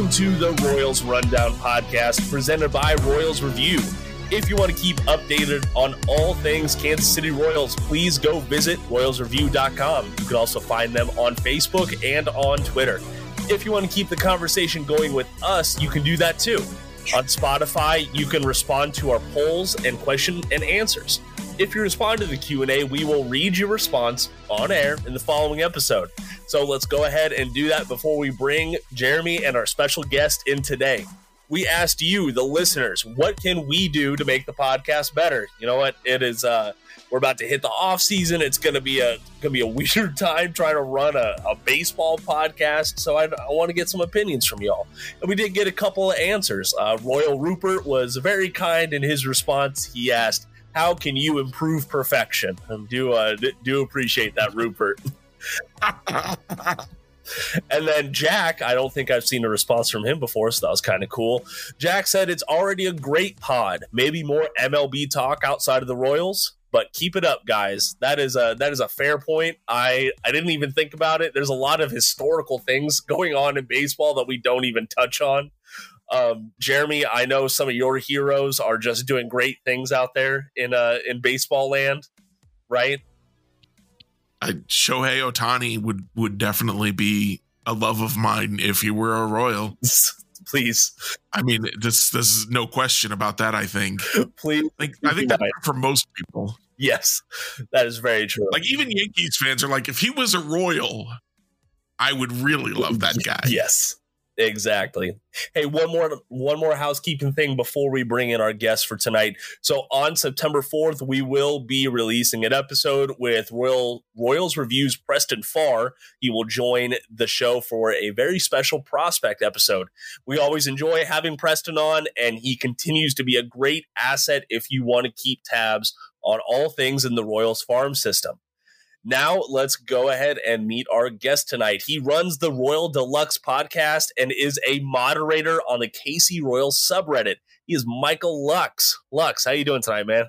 welcome to the Royals Rundown podcast presented by Royals Review. If you want to keep updated on all things Kansas City Royals, please go visit royalsreview.com. You can also find them on Facebook and on Twitter. If you want to keep the conversation going with us, you can do that too. On Spotify, you can respond to our polls and question and answers. If you respond to the Q&A, we will read your response on air in the following episode. So let's go ahead and do that before we bring Jeremy and our special guest in today. We asked you, the listeners, what can we do to make the podcast better? You know what? It is uh we're about to hit the off season. It's gonna be a gonna be a weird time trying to run a, a baseball podcast. So I, I want to get some opinions from y'all. And we did get a couple of answers. Uh, Royal Rupert was very kind in his response. He asked, "How can you improve perfection?" And do uh, do appreciate that, Rupert. and then Jack, I don't think I've seen a response from him before, so that was kind of cool. Jack said it's already a great pod. Maybe more MLB talk outside of the Royals, but keep it up, guys. That is a that is a fair point. I I didn't even think about it. There's a lot of historical things going on in baseball that we don't even touch on. Um, Jeremy, I know some of your heroes are just doing great things out there in uh in baseball land, right? I, Shohei Ohtani would would definitely be a love of mine if he were a royal. Please, I mean, this this is no question about that. I think. Please, like I think that for most people. Yes, that is very true. Like even Yankees fans are like, if he was a royal, I would really love that guy. yes, Exactly. Hey, one more one more housekeeping thing before we bring in our guest for tonight. So on September 4th, we will be releasing an episode with Royal Royals Reviews Preston Farr. He will join the show for a very special prospect episode. We always enjoy having Preston on, and he continues to be a great asset if you want to keep tabs on all things in the Royals farm system. Now, let's go ahead and meet our guest tonight. He runs the Royal de Lux podcast and is a moderator on the KC Royal subreddit. He is Michael Lux. Lux, how are you doing tonight, man?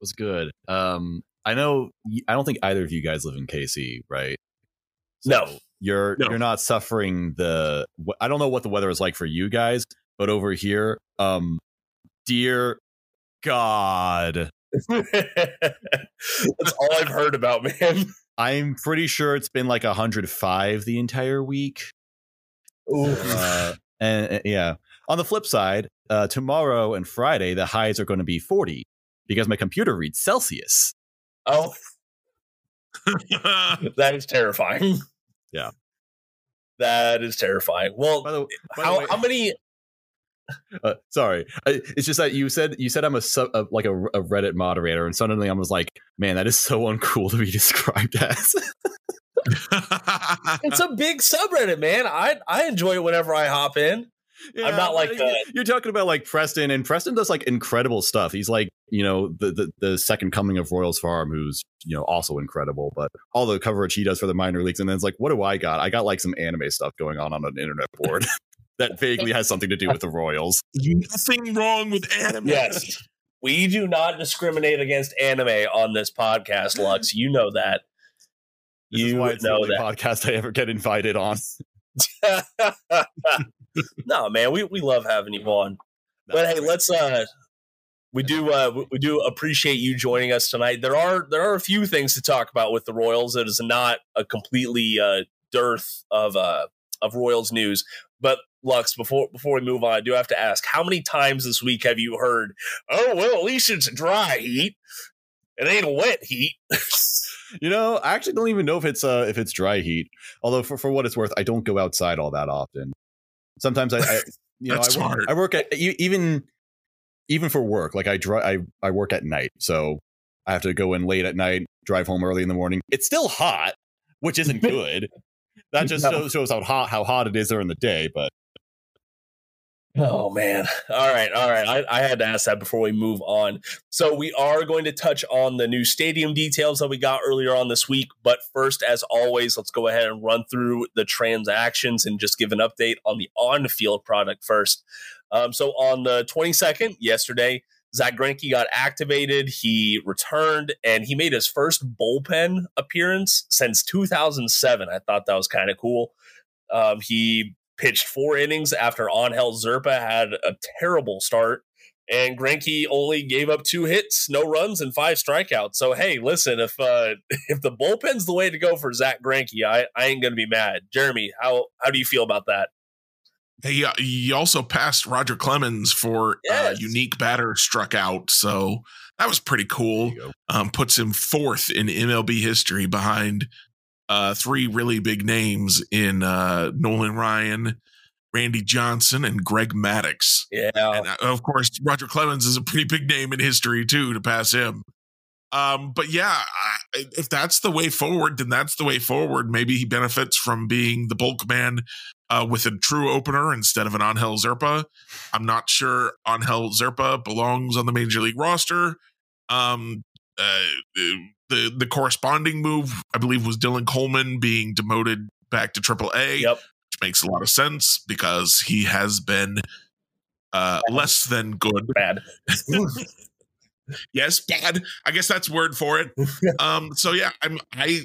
Was good. Um, I know. I don't think either of you guys live in KC, right? So no, you're no. you're not suffering the. I don't know what the weather is like for you guys, but over here, um, dear God, That's all I've heard about, man. I'm pretty sure it's been like 105 the entire week. Uh, and, and, yeah, on the flip side, uh, tomorrow and Friday the highs are going to be 40 because my computer reads Celsius. Oh, that is terrifying. Yeah, that is terrifying. Well, by the, by how, way, how many Uh, sorry, it's just that you said you said I'm a, sub, a like a, a, Reddit moderator, and suddenly I was like, man, that is so uncool to be described as. it's a big subreddit, man. I I enjoy it whenever I hop in. Yeah, I'm not like uh, you're talking about like Preston, and Preston does like incredible stuff. He's like you know the, the the second coming of Royals Farm, who's you know also incredible. But all the coverage he does for the minor leagues, and then it's like, what do I got? I got like some anime stuff going on on an internet board that vaguely has something to do with the Royals. Nothing wrong with anime. Yes. We do not discriminate against anime on this podcast, Lux. You know that. This you why it's know the that podcast I ever get invited on. no, man, we, we love having you on. But hey, let's uh we do uh we do appreciate you joining us tonight. There are there are a few things to talk about with the Royals. It is not a completely uh dearth of uh of Royals news. But Lux, before before we move on, I do have to ask: How many times this week have you heard? Oh well, at least it's dry heat. It ain't a wet heat. you know, I actually don't even know if it's uh if it's dry heat. Although for for what it's worth, I don't go outside all that often. Sometimes I, I you know, I work, I work at even even for work. Like I drive, I I work at night, so I have to go in late at night, drive home early in the morning. It's still hot, which isn't good. that just no. shows how hot how hot it is during the day. But Oh man. All right. All right. I, I, had to ask that before we move on. So we are going to touch on the new stadium details that we got earlier on this week. But first, as always, let's go ahead and run through the transactions and just give an update on the on-field product first. Um, so on the 22nd, yesterday, Zach Greinke got activated. He returned and he made his first bullpen appearance since 2007. I thought that was kind of cool. Um, he pitched four innings after Angel Zerpa had a terrible start. And Greinke only gave up two hits, no runs, and five strikeouts. So hey, listen, if uh, if the bullpen's the way to go for Zach Greinke, I, I ain't gonna be mad. Jeremy, how how do you feel about that? He, he also passed Roger Clemens for uh, yes. uh, unique batter struck out. So that was pretty cool. Um, puts him fourth in MLB history behind uh, three really big names in uh, Nolan Ryan, Randy Johnson, and Greg Maddux. Yeah. And uh, of course, Roger Clemens is a pretty big name in history, too, to pass him. Um, but yeah, I, if that's the way forward, then that's the way forward. Maybe he benefits from being the bulk man uh, with a true opener instead of an Angel Zerpa. I'm not sure Angel Zerpa belongs on the major league roster. Um, uh, the the corresponding move, I believe, was Dylan Coleman being demoted back to Triple A, yep. which makes a lot of sense because he has been uh, less than good. Bad. yes, bad. I guess that's word for it. um, so yeah, I'm I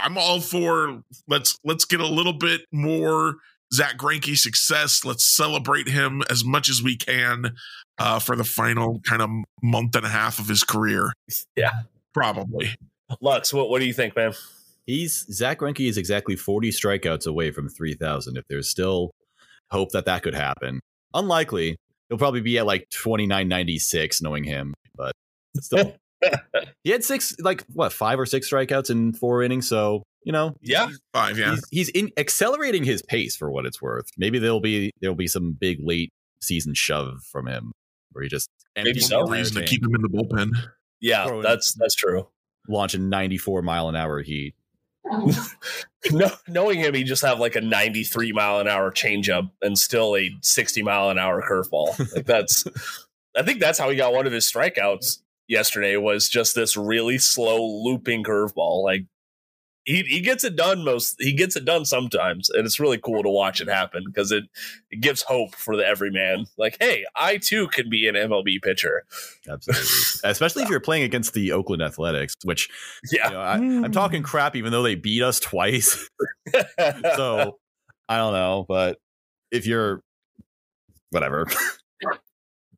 I'm all for let's let's get a little bit more Zach Greinke success. Let's celebrate him as much as we can uh, for the final kind of month and a half of his career. Yeah, probably. Lux, what what do you think, man? He's Zach Greinke is exactly 40 strikeouts away from 3,000. If there's still hope that that could happen, unlikely. He'll probably be at like 29.96, knowing him, but still. he had six, like what, five or six strikeouts in four innings. So you know, yeah, five, yeah. He's, he's in accelerating his pace for what it's worth. Maybe there'll be there'll be some big late season shove from him where he just maybe so reason to keep him in the bullpen. Yeah, that's that's true. Launching 94 mile an hour heat. no, knowing him, he just have like a 93 mile an hour changeup and still a 60 mile an hour curveball. Like that's, I think that's how he got one of his strikeouts yesterday was just this really slow looping curveball. Like he, he gets it done most he gets it done sometimes and it's really cool to watch it happen because it, it gives hope for the everyman. Like hey i too can be an mlb pitcher. Absolutely. Especially if you're playing against the oakland athletics which yeah. you know, I, i'm talking hmm. crap even though they beat us twice. So i don't know but if you're whatever.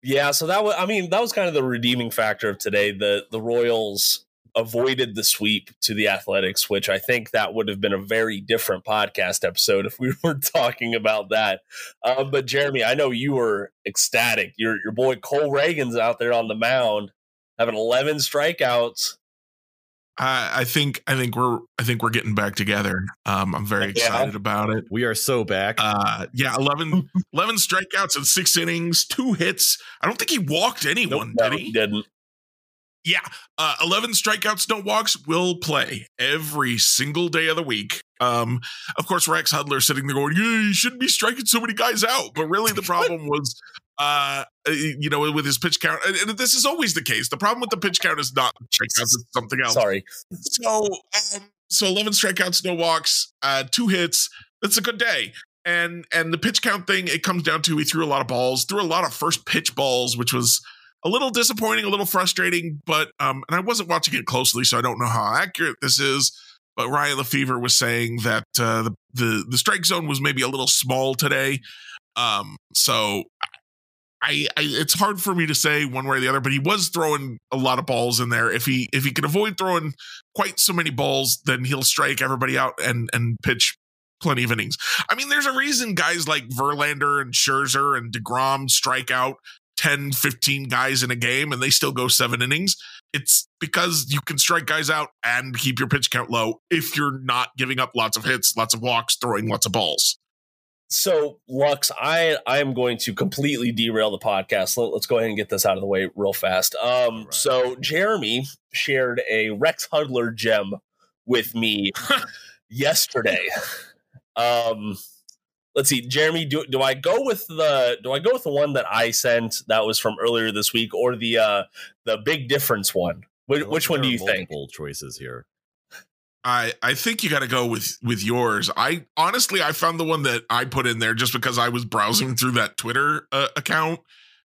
Yeah so that was i mean that was kind of the redeeming factor of today the the royals avoided the sweep to the Athletics, which I think that would have been a very different podcast episode if we were talking about that. Um, but Jeremy, I know you were ecstatic. Your your boy Cole Ragans out there on the mound having 11 strikeouts. I, I think I think we're I think we're getting back together. Um, I'm very excited yeah. about it. We are so back. Uh, yeah, 11, 11 strikeouts in six innings, two hits. I don't think he walked anyone, nope, did no, he? he didn't. Yeah, uh, 11 strikeouts, no walks will play every single day of the week. Um, of course, Rex Hudler sitting there going, yeah, you shouldn't be striking so many guys out. But really, the problem was, uh, you know, with his pitch count, and, this is always the case. The problem with the pitch count is not strikeouts, it's something else. Sorry. So, um, so 11 strikeouts, no walks, uh, two hits. That's a good day. And and the pitch count thing, it comes down to he threw a lot of balls, threw a lot of first pitch balls, which was a little disappointing, a little frustrating, but um, and I wasn't watching it closely, so I don't know how accurate this is. But Ryan Lefebvre was saying that uh, the, the the strike zone was maybe a little small today. Um, so I, I, it's hard for me to say one way or the other, but he was throwing a lot of balls in there. If he if he can avoid throwing quite so many balls, then he'll strike everybody out and and pitch plenty of innings. I mean, there's a reason guys like Verlander and Scherzer and DeGrom strike out 10, 15 guys in a game and they still go seven innings. It's because you can strike guys out and keep your pitch count low if you're not giving up lots of hits, lots of walks, throwing lots of balls. So, Lux, I I am going to completely derail the podcast. Let, us go ahead and get this out of the way real fast. Um, right. so Jeremy shared a Rex Hudler gem with me yesterday. Um, let's see, Jeremy, do do I go with the do I go with the one that I sent that was from earlier this week or the uh the big difference one? Which, which one do you think? Multiple choices here. I I think you got to go with with yours. I honestly I found the one that I put in there just because I was browsing through that Twitter uh, account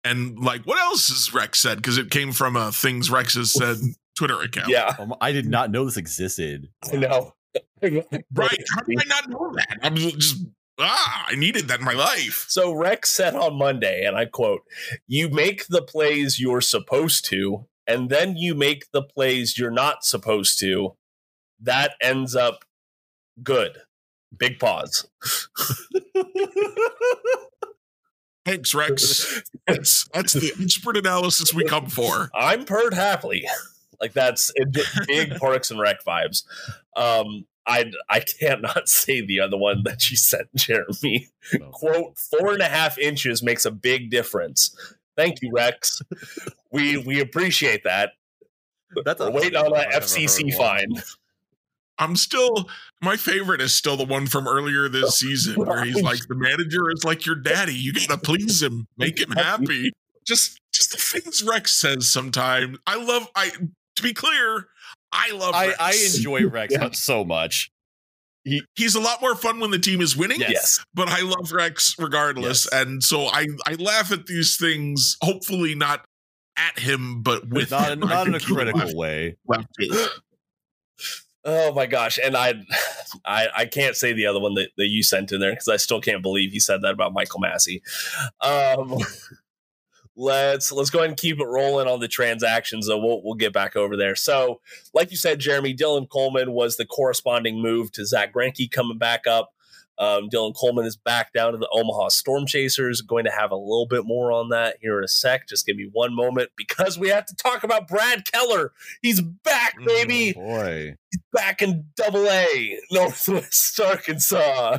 and like what else has Rex said because it came from a things Rex has said Twitter account. Yeah, um, I did not know this existed. I know. right? How did I not know that? I'm just ah, I needed that in my life. So Rex said on Monday, and I quote, You make the plays you're supposed to, and then you make the plays you're not supposed to. That ends up good. Big pause. Thanks, Rex. that's that's the expert analysis we come for. I'm purred happily. Like that's big Parks and Rec vibes. Um, I I can't not say the other one that you sent, Jeremy. No. Quote: Four and a half inches makes a big difference. Thank you, Rex. we we appreciate that. That's a wait on that FCC fine. I'm still my favorite is still the one from earlier this season where he's like the manager is like your daddy. You gotta please him, make him happy. Just just the things Rex says sometimes. I love I to be clear, I love I, I enjoy Rex yeah. so much. He, he's a lot more fun when the team is winning. Yes. But I love Rex regardless. Yes. And so I, I laugh at these things, hopefully not at him, but with not, him. not in a critical way. oh my gosh. And I, I I can't say the other one that, that you sent in there because I still can't believe he said that about Michael Massey. Um let's let's go ahead and keep it rolling on the transactions though. We'll, we'll get back over there. So like you said jeremy dylan coleman was the corresponding move to Zach Greinke coming back up. Um, dylan coleman is back down to the omaha storm chasers. Going to have a little bit more on that here in a sec. Just give me one moment because we have to talk about brad keller. He's back mm, baby. oh boy. He's back in double a northwest arkansas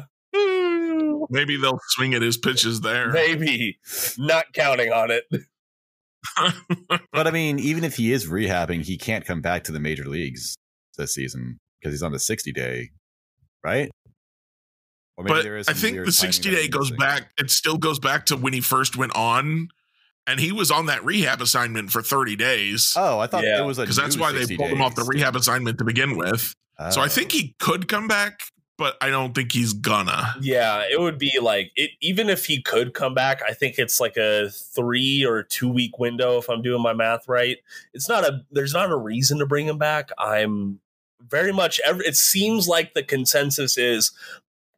Maybe they'll swing at his pitches there. Maybe. Not counting on it. but I mean, even if he is rehabbing, he can't come back to the major leagues this season because he's on the 60 day, right? but I think the 60 day goes back, it still goes back to when he first went on and he was on that rehab assignment for 30 days. Oh, I thought yeah. it was because that's why they pulled days. him off the rehab assignment to begin with. Oh. So I think oh. he could come back but I don't think he's gonna. Yeah, it would be like it. Even if he could come back, I think it's like a three or two week window. If I'm doing my math right, it's not a. There's not a reason to bring him back. I'm very much. It seems like the consensus is,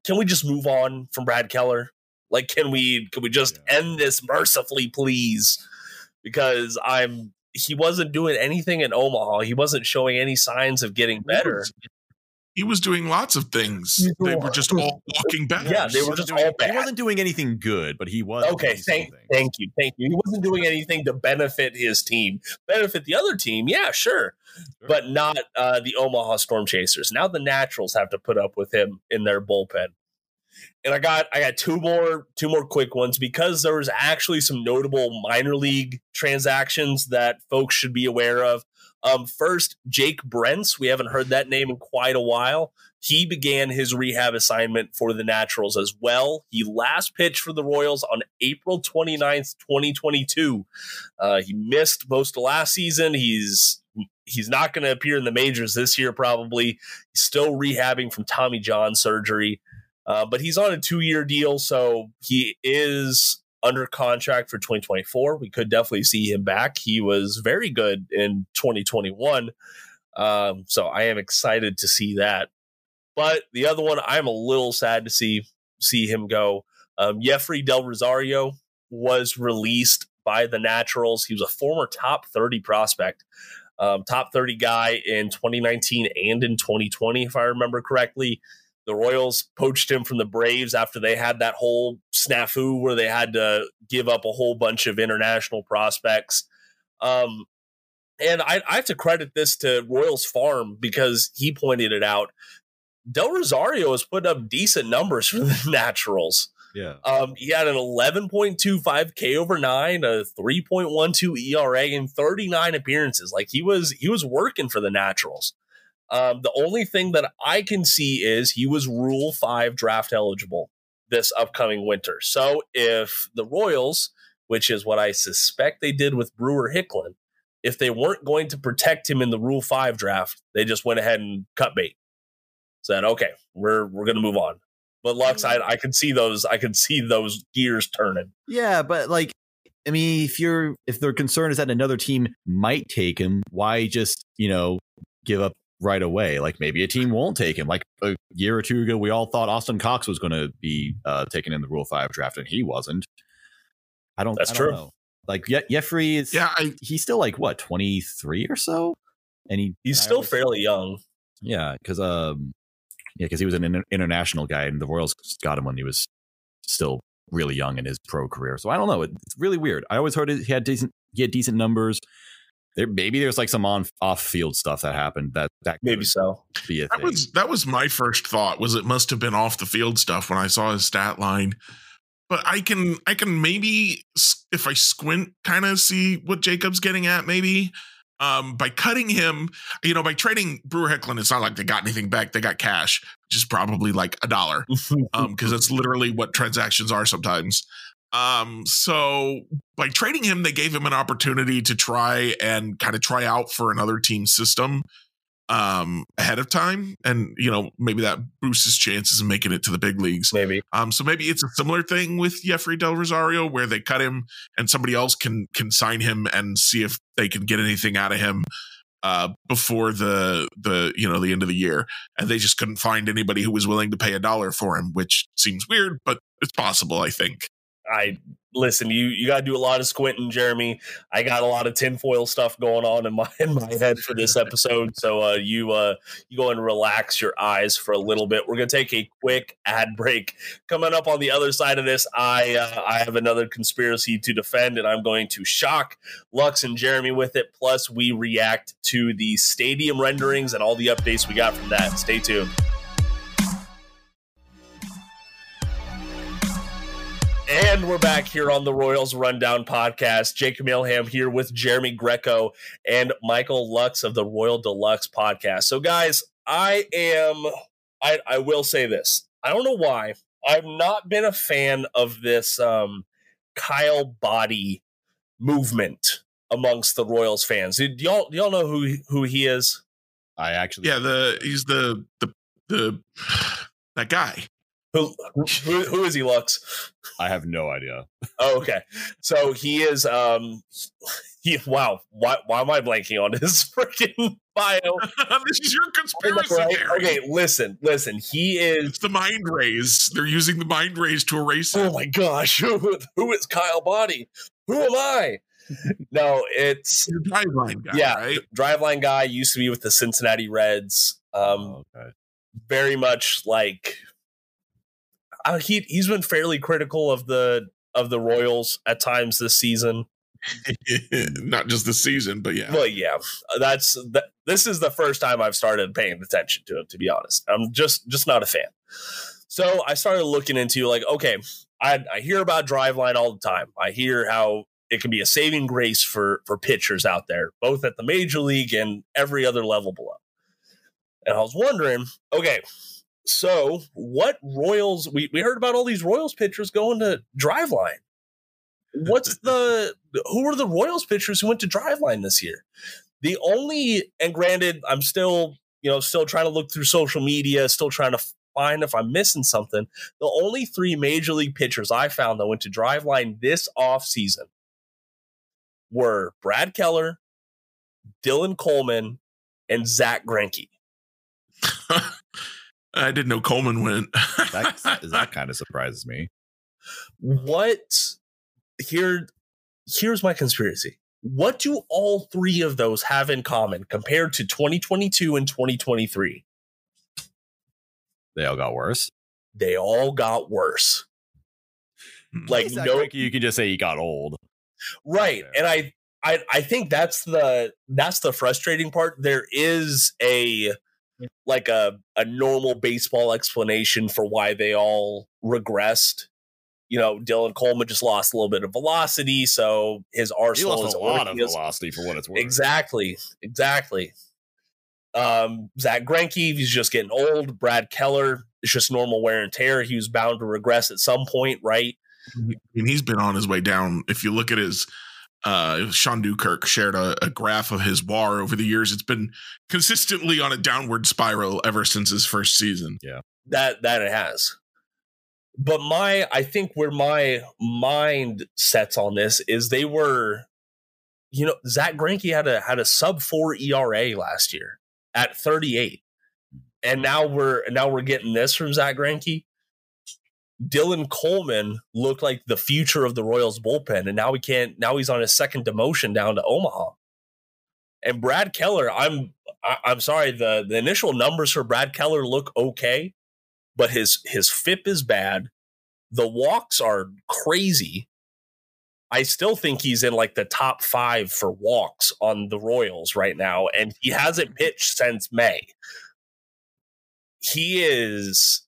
can we just move on from Brad Keller? Like, can we? Can we just yeah. end this mercifully, please? Because I'm. He wasn't doing anything in Omaha. He wasn't showing any signs of getting better he was doing lots of things. They were just all walking back. Yeah, they were just all bad. He wasn't doing anything good, but he was. Okay, thank, thank you, thank you. He wasn't doing anything to benefit his team, benefit the other team. Yeah, sure, sure. but not uh, the Omaha Storm Chasers. Now the Naturals have to put up with him in their bullpen. And I got I got two more two more quick ones because there was actually some notable minor league transactions that folks should be aware of. Um, first, Jake Brentz. We haven't heard that name in quite a while. He began his rehab assignment for the Naturals as well. He last pitched for the Royals on April 29th, 2022. Uh, he missed most of last season. He's he's not going to appear in the majors this year, probably. He's still rehabbing from Tommy John surgery. Uh, but he's on a two year deal, so he is under contract for 2024. We could definitely see him back. He was very good in 2021. Um, so I am excited to see that. But the other one, I'm a little sad to see see him go. Um, Yefry Del Rosario was released by the Naturals. He was a former top 30 prospect, um, top 30 guy in 2019 and in 2020, if I remember correctly. The Royals poached him from the Braves after they had that whole snafu where they had to give up a whole bunch of international prospects. Um, and I, I have to credit this to Royals Farm because he pointed it out. Del Rosario has put up decent numbers for the Naturals. Yeah. Um, he had an 11.25 K over nine, a 3.12 ERA, and 39 appearances. Like he was, he was working for the Naturals. Um, the only thing that I can see is he was Rule 5 draft eligible this upcoming winter. So if the Royals, which is what I suspect they did with Brewer Hicklen, if they weren't going to protect him in the Rule 5 draft, they just went ahead and cut bait. Said, okay, we're we're gonna move on. But Lux, I, I could see those I could see those gears turning. Yeah, but like I mean, if you're if their concern is that another team might take him, why just, you know, give up right away. Like maybe a team won't take him. Like a year or two ago, we all thought Austin Cox was going to be uh, taken in the Rule Five draft, and he wasn't. I don't. That's I don't true. Know. Like Ye- Jeffrey is. Yeah, I, he's still like what twenty three or so, and he he's still always, fairly young. Yeah, because um, yeah, because he was an inter- international guy, and the Royals got him when he was still really young in his pro career. So I don't know. It's really weird. I always heard he had decent he had decent numbers. There maybe there's like some on off field stuff that happened that that maybe so. Be a that thing. was that was my first thought was it must have been off the field stuff when I saw his stat line. But I can I can maybe if I squint kind of see what Jacob's getting at maybe um, by cutting him, you know, by trading Brewer Hicklen, it's not like they got anything back. They got cash, which is probably like a dollar, um, because that's literally what transactions are sometimes. Um, so by trading him, they gave him an opportunity to try and kind of try out for another team system um ahead of time and you know maybe that boosts his chances of making it to the big leagues. Maybe. Um so maybe it's a similar thing with Jeffrey Del Rosario where they cut him and somebody else can can sign him and see if they can get anything out of him uh before the the you know the end of the year. And they just couldn't find anybody who was willing to pay a dollar for him which seems weird but it's possible i think I listen, you you got to do a lot of squinting, Jeremy. I got a lot of tinfoil stuff going on in my in my head for this episode. So uh, you uh, you go and relax your eyes for a little bit. We're gonna take a quick ad break. Coming up on the other side of this, I uh, I have another conspiracy to defend, and I'm going to shock Lux and Jeremy with it. Plus, we react to the stadium renderings and all the updates we got from that. Stay tuned. And we're back here on the Royals Rundown podcast. Jake Milham here with Jeremy Greco and Michael Lux of the Royal de Lux podcast. So, guys, I am, I, I will say this. I don't know why. I've not been a fan of this um, Kyle Boddy movement amongst the Royals fans. Do y'all, do y'all know who, who he is? I actually, yeah, the, he's the, the, the, that guy. Who, who, who is he, Lux? I have no idea. Oh, okay. So he is um he wow, why why am I blanking on his freaking bio? this is your conspiracy right? theory. Okay, listen, listen. He is it's the mind rays. They're using the mind rays to erase it. Oh my gosh, who, who is Kyle Boddy? Who am I? no, it's the driveline guy. Yeah, right? driveline guy used to be with the Cincinnati Reds. Um, oh, okay. very much like he he's been fairly critical of the of the Royals at times this season. Not just this season, but yeah. Well, yeah, that's that. This is the first time I've started paying attention to him. To be honest, I'm just just not a fan. So I started looking into like, okay, I, I hear about Driveline all the time. I hear how it can be a saving grace for for pitchers out there, both at the major league and every other level below. And I was wondering, okay, so, what Royals? We, we heard about all these Royals pitchers going to Driveline. What's the who are the Royals pitchers who went to Driveline this year? The only and granted, I'm still you know still trying to look through social media, still trying to find if I'm missing something. The only three major league pitchers I found that went to Driveline this off season were Brad Keller, Dylan Coleman, and Zach Greinke. I didn't know Coleman went. that, that kind of surprises me. What here? Here's my conspiracy. What do all three of those have in common compared to 2022 and 2023? They all got worse. They all got worse. Hmm. Like no, you can just say he got old, right? And I, I, I think that's the that's the frustrating part. There is a like a, a normal baseball explanation for why they all regressed. You know, Dylan Coleman just lost a little bit of velocity, so his arsenal is a lot of velocity for what it's worth. Exactly, exactly. Um, Zack Greinke, he's just getting old. Brad Keller, it's just normal wear and tear. He was bound to regress at some point, right? And he's been on his way down. If you look at his uh, Shaun Newkirk shared a, a, graph of his WAR over the years. It's been consistently on a downward spiral ever since his first season. Yeah, that that it has. But my, I think where my mind sets on this is they were, you know, Zach Greinke had a had a sub four ERA last year. at 38. And now we're now we're getting this from Zack Greinke. Dylan Coleman looked like the future of the Royals bullpen, and now he can't. Now he's on his second demotion down to Omaha. And Brad Keller, I'm I, I'm sorry. the The initial numbers for Brad Keller look okay, but his his FIP is bad. The walks are crazy. I still think he's in like the top five for walks on the Royals right now, and he hasn't pitched since May. He is.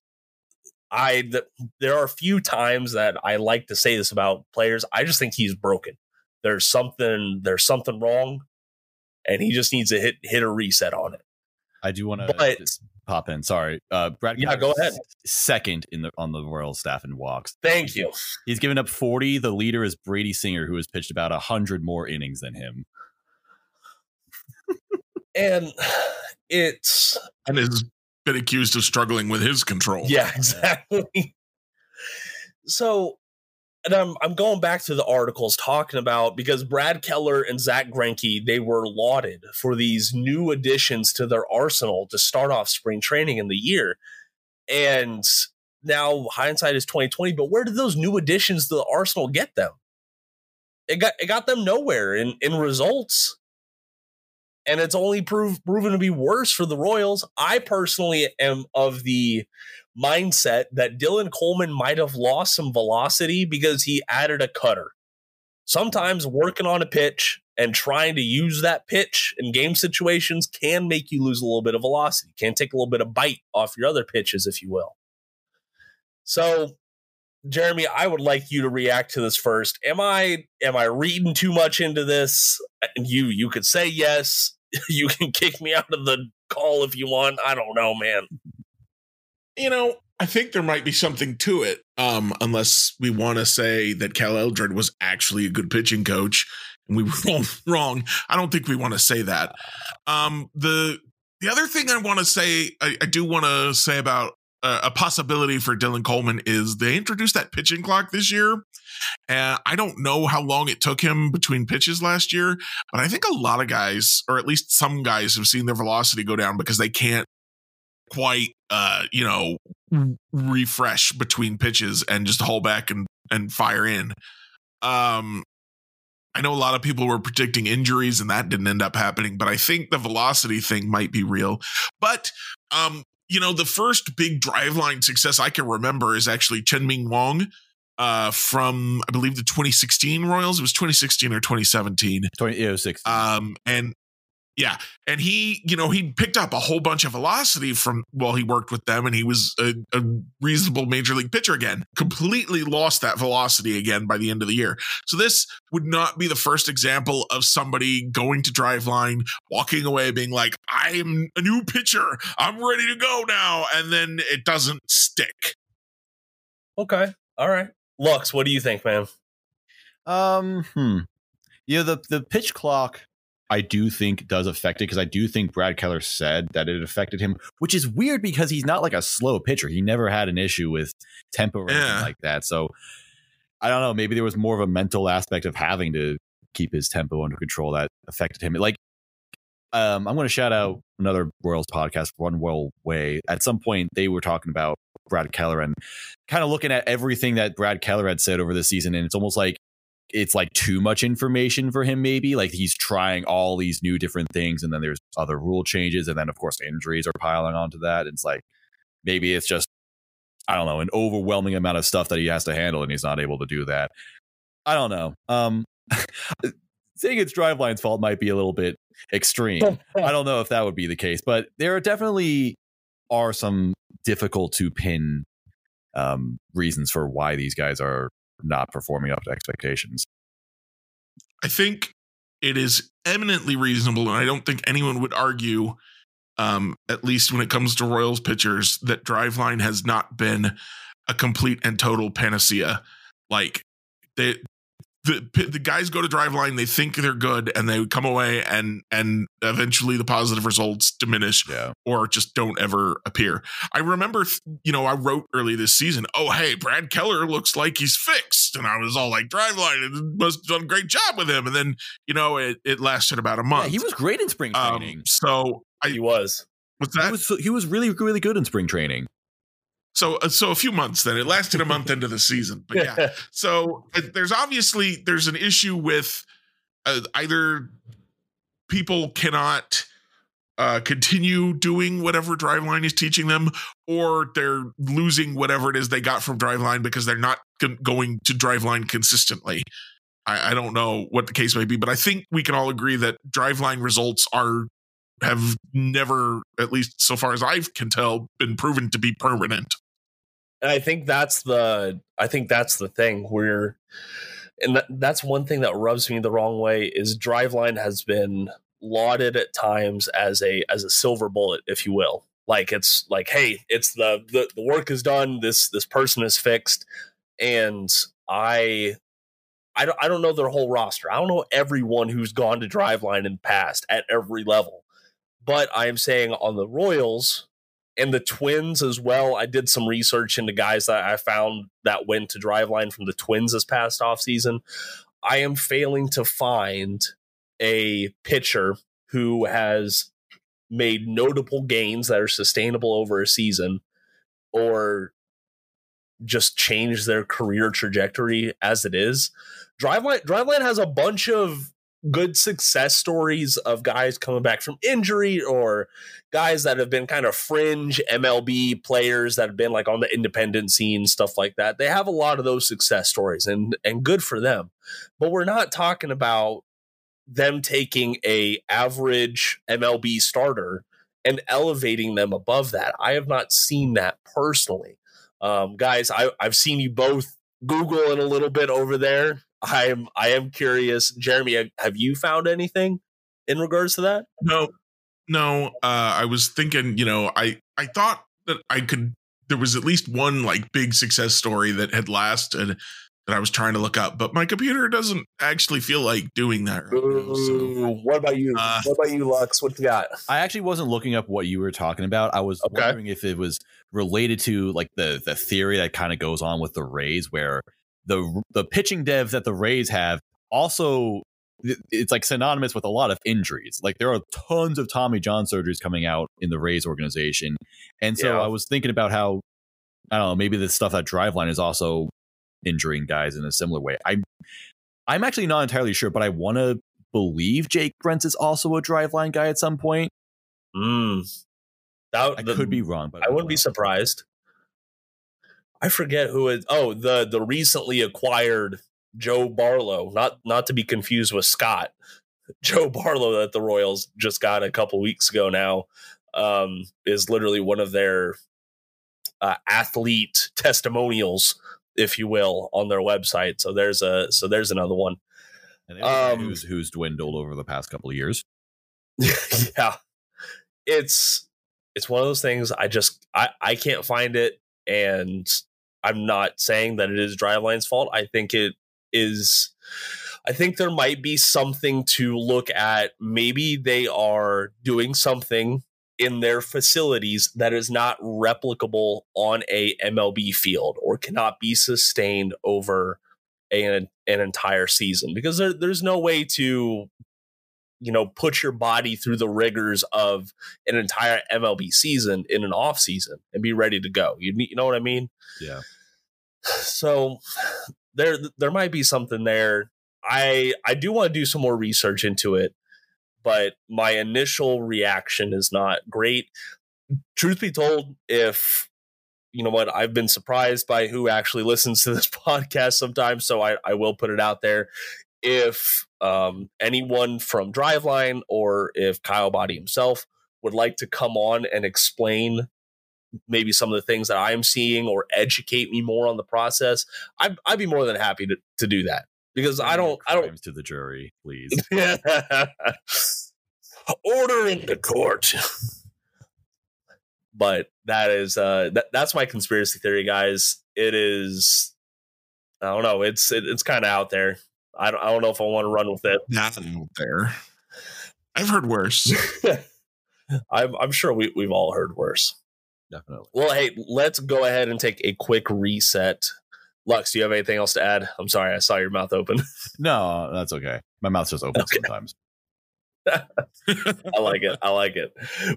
I th- there are a few times that I like to say this about players. I just think he's broken. There's something there's something wrong, and he just needs to hit hit a reset on it. I do want to pop in. Sorry, uh, Brad. Yeah, go ahead. Second in the on the Royal staff in walks. Thank you. He's given up forty. The leader is Brady Singer, who has pitched about hundred more innings than him. and it's and has been accused of struggling with his control. Yeah, exactly. so and I'm I'm going back to the articles talking about because Brad Keller and Zach Greinke they were lauded for these new additions to their arsenal to start off spring training in the year, and now hindsight is 2020. But where did those new additions to the arsenal get them? It got it got them nowhere in in results, and it's only proved proven to be worse for the Royals. I personally am of the mindset that Dylan Coleman might have lost some velocity because he added a cutter. Sometimes working on a pitch and trying to use that pitch in game situations can make you lose a little bit of velocity, can take a little bit of bite off your other pitches, if you will. So, Jeremy, I would like you to react to this first. Am I am I reading too much into this? You you could say yes. You can kick me out of the call if you want. I don't know, man you know, I think there might be something to it, um, unless we want to say that Cal Eldred was actually a good pitching coach, and we were wrong. wrong. I don't think we want to say that. Um, the the other thing I want to say, I, I do want to say about uh, a possibility for Dylan Coleman is they introduced that pitching clock this year. And I don't know how long it took him between pitches last year, but I think a lot of guys, or at least some guys, have seen their velocity go down because they can't quite uh you know refresh between pitches and just hold back and and fire in um I know a lot of people were predicting injuries and that didn't end up happening, but I think the velocity thing might be real. But um, you know, the first big driveline success I can remember is actually Chien-Ming Wang uh, from I believe the 2016 Royals. It was 2016 or 2017. 2006. Um, and yeah. And he, you know, he picked up a whole bunch of velocity from while he worked with them and he was a, a, reasonable major league pitcher again. Completely lost that velocity again by the end of the year. So this would not be the first example of somebody going to Driveline, walking away being like, I am a new pitcher. I'm ready to go now. And then it doesn't stick. Okay. All right. Lux, what do you think, man? Um, hmm. Yeah, the the pitch clock I do think does affect it because I do think Brad Keller said that it affected him, which is weird because he's not like a slow pitcher. He never had an issue with tempo or anything like that. So I don't know. Maybe there was more of a mental aspect of having to keep his tempo under control that affected him. Like, um, I'm going to shout out another Royals podcast, One Royal Way. At some point, they were talking about Brad Keller and kind of looking at everything that Brad Keller had said over the season, and it's almost like it's like too much information for him maybe like he's trying all these new different things and then there's other rule changes and then of course injuries are piling onto that it's like maybe it's just i don't know an overwhelming amount of stuff that he has to handle and he's not able to do that. I don't know um saying it's driveline's fault might be a little bit extreme. I don't know if that would be the case but there are definitely are some difficult to pin um, reasons for why these guys are not performing up to expectations. I think it is eminently reasonable, and I don't think anyone would argue, um, at least when it comes to Royals pitchers, that Driveline has not been a complete and total panacea. Like they the the guys go to driveline they think they're good and they come away and and eventually the positive results diminish yeah. or just don't ever appear i remember you know i wrote early this season oh hey brad keller looks like he's fixed and i was all like driveline and must have done a great job with him and then you know it, it lasted about a month yeah, he was great in spring um, training um, so I, he was. What's that? He was, he was really really good in spring training. So uh, so a few months then. It lasted a month into the season. But yeah. So there's obviously there's an issue with uh, either people cannot uh, continue doing whatever Driveline is teaching them, or they're losing whatever it is they got from Driveline because they're not con- going to Driveline consistently. I, I, don't know what the case may be, but I think we can all agree that Driveline results are have never, at least so far as I can tell, been proven to be permanent. And I think that's the I think that's the thing where and that, that's one thing that rubs me the wrong way is driveline has been lauded at times as a as a silver bullet if you will like it's like hey it's the the, the work is done this this person is fixed and i I don't, I don't know their whole roster. I don't know everyone who's gone to Driveline in the past at every level. But I am saying on the Royals and the Twins as well, I did some research into guys that I found that went to Driveline from the Twins this past offseason. I am failing to find a pitcher who has made notable gains that are sustainable over a season or just changed their career trajectory as it is. Driveline Driveline has a bunch of good success stories of guys coming back from injury or guys that have been kind of fringe MLB players that have been like on the independent scene stuff like that. They have a lot of those success stories and and good for them. But we're not talking about them taking a average MLB starter and elevating them above that. I have not seen that personally. Um, guys, I, I've seen you both Google it a little bit over there. I'm I am curious, Jeremy. Have you found anything in regards to that? No, no. Uh, I was thinking, you know, I I thought that I could. There was at least one like big success story that had lasted that I was trying to look up, but my computer doesn't actually feel like doing that right now. So. What about you? Uh, what about you, Lux? What you got? I actually wasn't looking up what you were talking about. I was okay. wondering if it was related to like the the theory that kind of goes on with the Rays, where the the pitching dev that the Rays have also it's like synonymous with a lot of injuries. Like there are tons of Tommy John surgeries coming out in the Rays organization, and so yeah. I was thinking about how I don't know maybe the stuff that Driveline is also injuring guys in a similar way. I I'm actually not entirely sure, but I want to believe Jake Brentz is also a driveline guy at some point. Mm. That, I the, could be wrong, but I, wouldn't be surprised. I forget who is. Oh, the the recently acquired Joe Barlow, not not to be confused with Scott. Joe Barlow that the Royals just got a couple weeks ago now um, is literally one of their uh, athlete testimonials if you will, on their website. So there's a so there's another one. Um, who's who's dwindled over the past couple of years. yeah, it's it's one of those things. I just I I can't find it, and I'm not saying that it is Driveline's fault. I think it is. I think there might be something to look at. Maybe they are doing something in their facilities that is not replicable on a MLB field or cannot be sustained over an, an entire season because there, there's no way to you know put your body through the rigors of an entire MLB season in an off season and be ready to go. You, you know what I mean? Yeah. So there there might be something there. I I do want to do some more research into it but my initial reaction is not great. Truth be told, if you know what, I've been surprised by who actually listens to this podcast sometimes, so I, I will put it out there. If um, anyone from Driveline or if Kyle Boddy himself would like to come on and explain maybe some of the things that I'm seeing or educate me more on the process, I'd, I'd be more than happy to, to do that because I don't I don't to the jury, please. Order in the court. but that is uh that, that's my conspiracy theory, guys. It is I don't know, it's it, it's kind of out there. I don't I don't know if I want to run with it. Nothing out there. I've heard worse. I'm I'm sure we we've all heard worse. Definitely. Well, hey, let's go ahead and take a quick reset Lux, do you have anything else to add? I'm sorry, I saw your mouth open. no, that's okay. My mouth's just open okay. sometimes. I like it. I like it.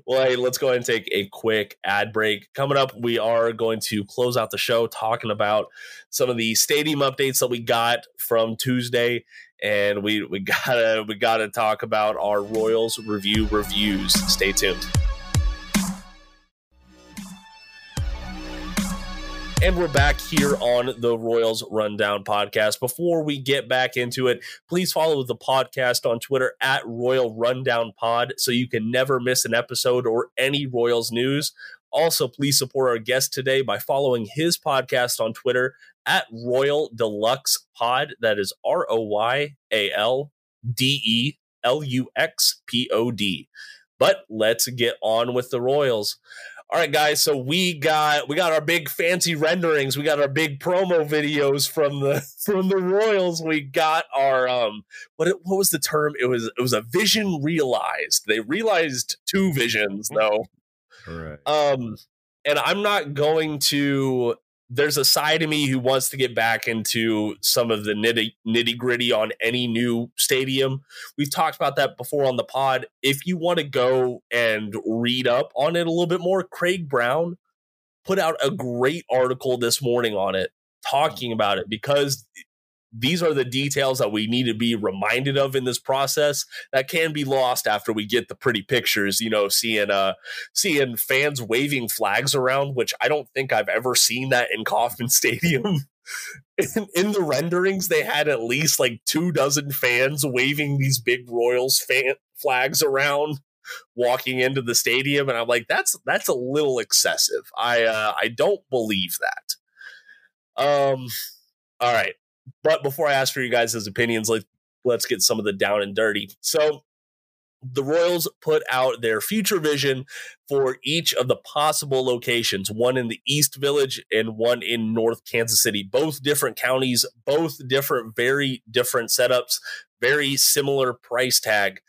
Well, hey, let's go ahead and take a quick ad break. Coming up, we are going to close out the show talking about some of the stadium updates that we got from Tuesday, and we we gotta we gotta talk about our Royals review reviews. Stay tuned. And we're back here on the Royals Rundown podcast. Before we get back into it, please follow the podcast on Twitter at Royal Rundown Pod so you can never miss an episode or any Royals news. Also, please support our guest today by following his podcast on Twitter at Royal de Lux Pod. That is R O Y A L D E L U X P O D. But let's get on with the Royals. All right, guys. So we got we got our big fancy renderings. We got our big promo videos from the from the Royals. We got our um what what was the term? It was it was a vision realized. They realized two visions though. Correct. Um, and I'm not going to there's a side of me who wants to get back into some of the nitty nitty gritty on any new stadium. We've talked about that before on the pod. If you want to go and read up on it a little bit more, Craig Brown put out a great article this morning on it, talking about it because these are the details that we need to be reminded of in this process that can be lost after we get the pretty pictures you know seeing uh seeing fans waving flags around which i don't think i've ever seen that in kauffman stadium. In, in, the renderings they had at least like two dozen fans waving these big royals fan flags around walking into the stadium and i'm like that's that's a little excessive. I uh i don't believe that. Um all right but before I ask for you guys' opinions, like let's get some of the down and dirty. So the Royals put out their future vision for each of the possible locations, one in the East Village and one in North Kansas City, both different counties, both different, very different setups, very similar price tag.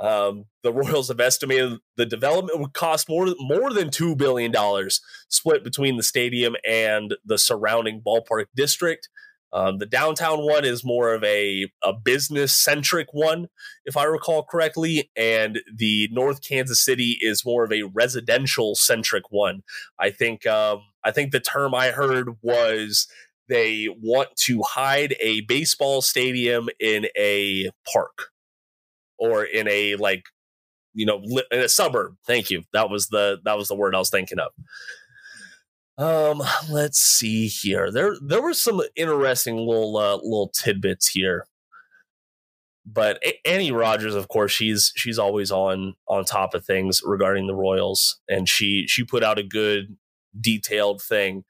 Um, the Royals have estimated the development would cost more more than two billion dollars, split between the stadium and the surrounding ballpark district. Um, the downtown one is more of a, a business centric one, if I recall correctly, and the North Kansas City is more of a residential centric one. I think um, I think the term I heard was they want to hide a baseball stadium in a park or in a like you know in a suburb. Thank you. That was the that was the word I was thinking of. Um, let's see here. There there were some interesting little uh, little tidbits here. But Annie Rogers, of course, she's she's always on on top of things regarding the Royals, and she she put out a good detailed thing.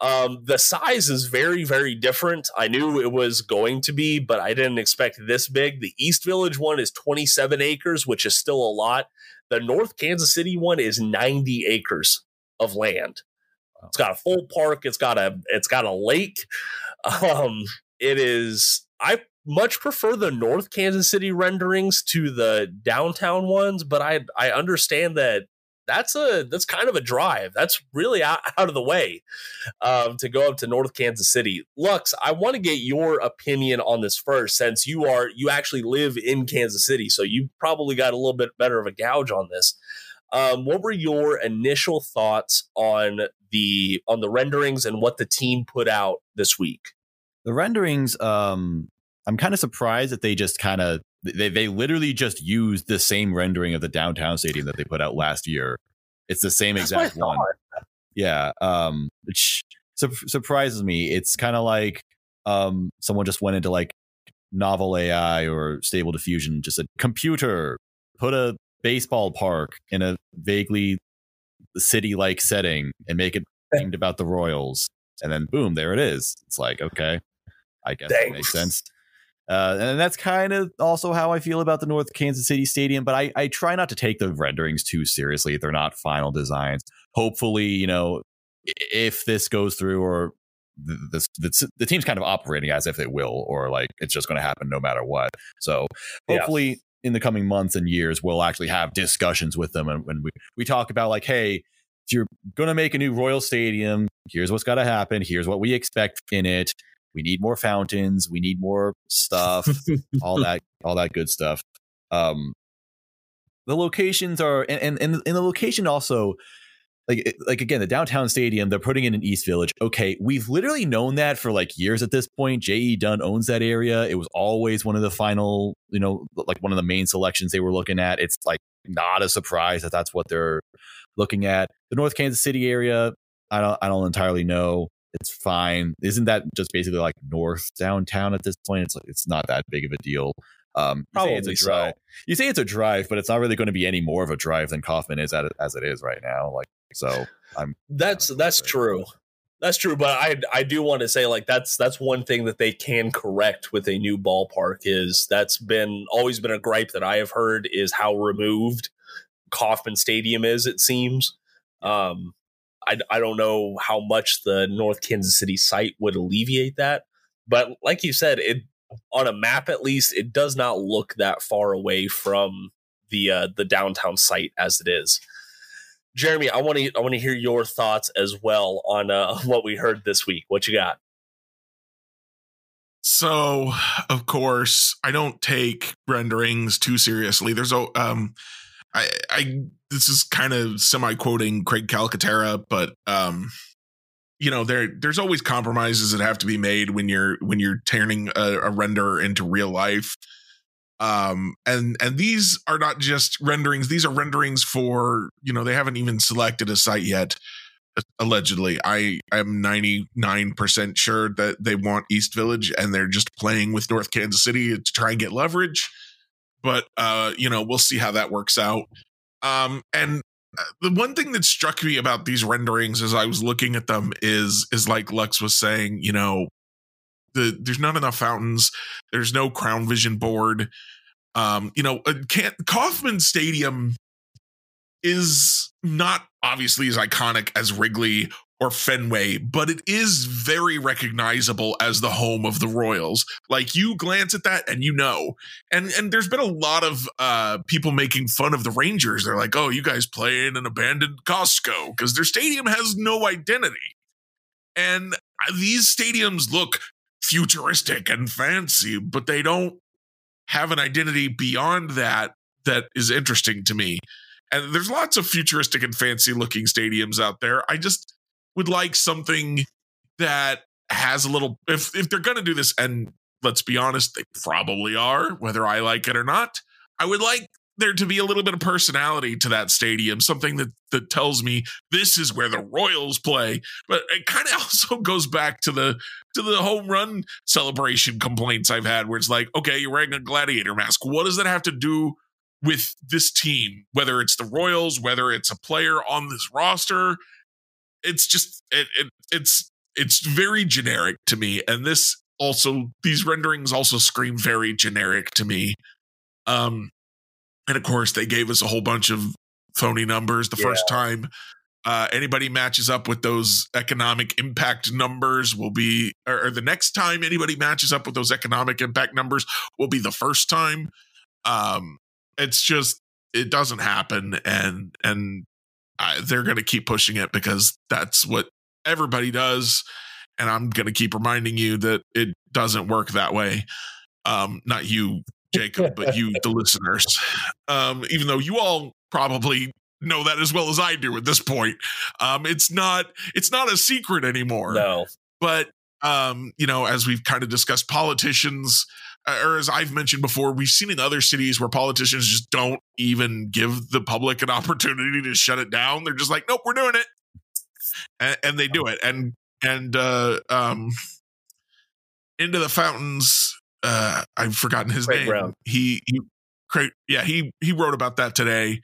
Um, the size is very very different. I knew it was going to be, but I didn't expect this big. The East Village one is 27 acres, which is still a lot. The North Kansas City one is 90 acres of land. It's got a full park. It's got a it's got a lake. Um, it is. I much prefer the North Kansas City renderings to the downtown ones, but I I understand that that's a that's kind of a drive. That's really out, out of the way um, to go up to North Kansas City. Lux, I want to get your opinion on this first, since you are you actually live in Kansas City, so you probably got a little bit better of a gouge on this. Um, what were your initial thoughts on the on the renderings and what the team put out this week? The renderings, um, I'm kind of surprised that they just kind of they they literally just used the same rendering of the downtown stadium that they put out last year. It's the same exact one. Yeah, um, which su- surprises me. It's kind of like um, someone just went into like novel AI or stable diffusion, just a computer put a baseball park in a vaguely city like setting and make it themed about the Royals. And then boom, there it is. It's like, okay, I guess Thanks. that makes sense. Uh, and that's kind of also how I feel about the North Kansas City Stadium. But I, I try not to take the renderings too seriously. They're not final designs. Hopefully, you know, if this goes through or the, the, the team's kind of operating as if it will, or like it's just going to happen no matter what. So hopefully, in the coming months and years, we'll actually have discussions with them. And when we, we talk about like, hey, if you're going to make a new Royal Stadium, here's what's got to happen. Here's what we expect in it. We need more fountains. We need more stuff. all that, all that good stuff. Um, the locations are and and and, and the location also like like again the downtown stadium they're putting in an east village. Okay we've literally known that for like years at this point. J.E. Dunn owns that area. It was always one of the final you know like one of the main selections they were looking at. It's like not a surprise that that's what they're looking at. The north kansas city area i don't i don't entirely know. It's fine. Isn't that just basically like north downtown at this point? It's like it's not that big of a deal. Um, Probably it's a drive. So. You say it's a drive, but it's not really going to be any more of a drive than Kauffman is at, as it is right now. Like so, I'm. That's that's true. That's true, but I I do want to say like that's that's one thing that they can correct with a new ballpark is that's been always been a gripe that I have heard is how removed Kauffman Stadium is. It seems. Um, I I don't know how much the North Kansas City site would alleviate that, but like you said, it on a map at least it does not look that far away from the uh, the downtown site as it is. Jeremy, I want to I want to hear your thoughts as well on uh, what we heard this week. What you got? So, of course, I don't take renderings too seriously. There's a um, I I this is kind of semi quoting Craig Calcaterra, but um, you know there there's always compromises that have to be made when you're when you're turning a, a render into real life um and and these are not just renderings these are renderings for you know they haven't even selected a site yet allegedly i am 99% sure that they want east village and they're just playing with north kansas city to try and get leverage but uh you know we'll see how that works out um and uh, the one thing that struck me about these renderings as I was looking at them is is like Lux was saying, you know, the there's not enough fountains, there's no crown vision board. Um, you know, uh, can't, Kauffman Stadium is not obviously as iconic as Wrigley or Fenway, but it is very recognizable as the home of the Royals. Like you glance at that and you know. And and there's been a lot of uh people making fun of the Rangers. They're like, "Oh, you guys play in an abandoned Costco because their stadium has no identity." And these stadiums look futuristic and fancy, but they don't have an identity beyond that that is interesting to me. And there's lots of futuristic and fancy looking stadiums out there. I just would like something that has a little if if they're going to do this and let's be honest they probably are whether I like it or not. I would like there to be a little bit of personality to that stadium, something that that tells me this is where the Royals play. But it kind of also goes back to the to the home run celebration complaints I've had, where it's like, okay, you're wearing a gladiator mask. What does that have to do with this team? Whether it's the Royals, whether it's a player on this roster, it's just it, it it's it's very generic to me, and this also these renderings also scream very generic to me. Um, and of course, they gave us a whole bunch of phony numbers the yeah. first time. Uh, anybody matches up with those economic impact numbers will be, or, or, the next time anybody matches up with those economic impact numbers will be the first time. Um, it's just it doesn't happen, and and uh, they're going to keep pushing it because that's what everybody does, and I'm going to keep reminding you that it doesn't work that way. Um, not you, Jacob, but you, the listeners. Um, even though you all probably know that as well as I do at this point. Um, it's not it's not a secret anymore. No. But um, you know, as we've kind of discussed, politicians, uh, or as I've mentioned before, we've seen in other cities where politicians just don't even give the public an opportunity to shut it down. They're just like, nope, we're doing it, and, and they do it. And and uh, um, into the fountains uh, I've forgotten his Craig name. Brown. He, he, Craig, yeah, he he wrote about that today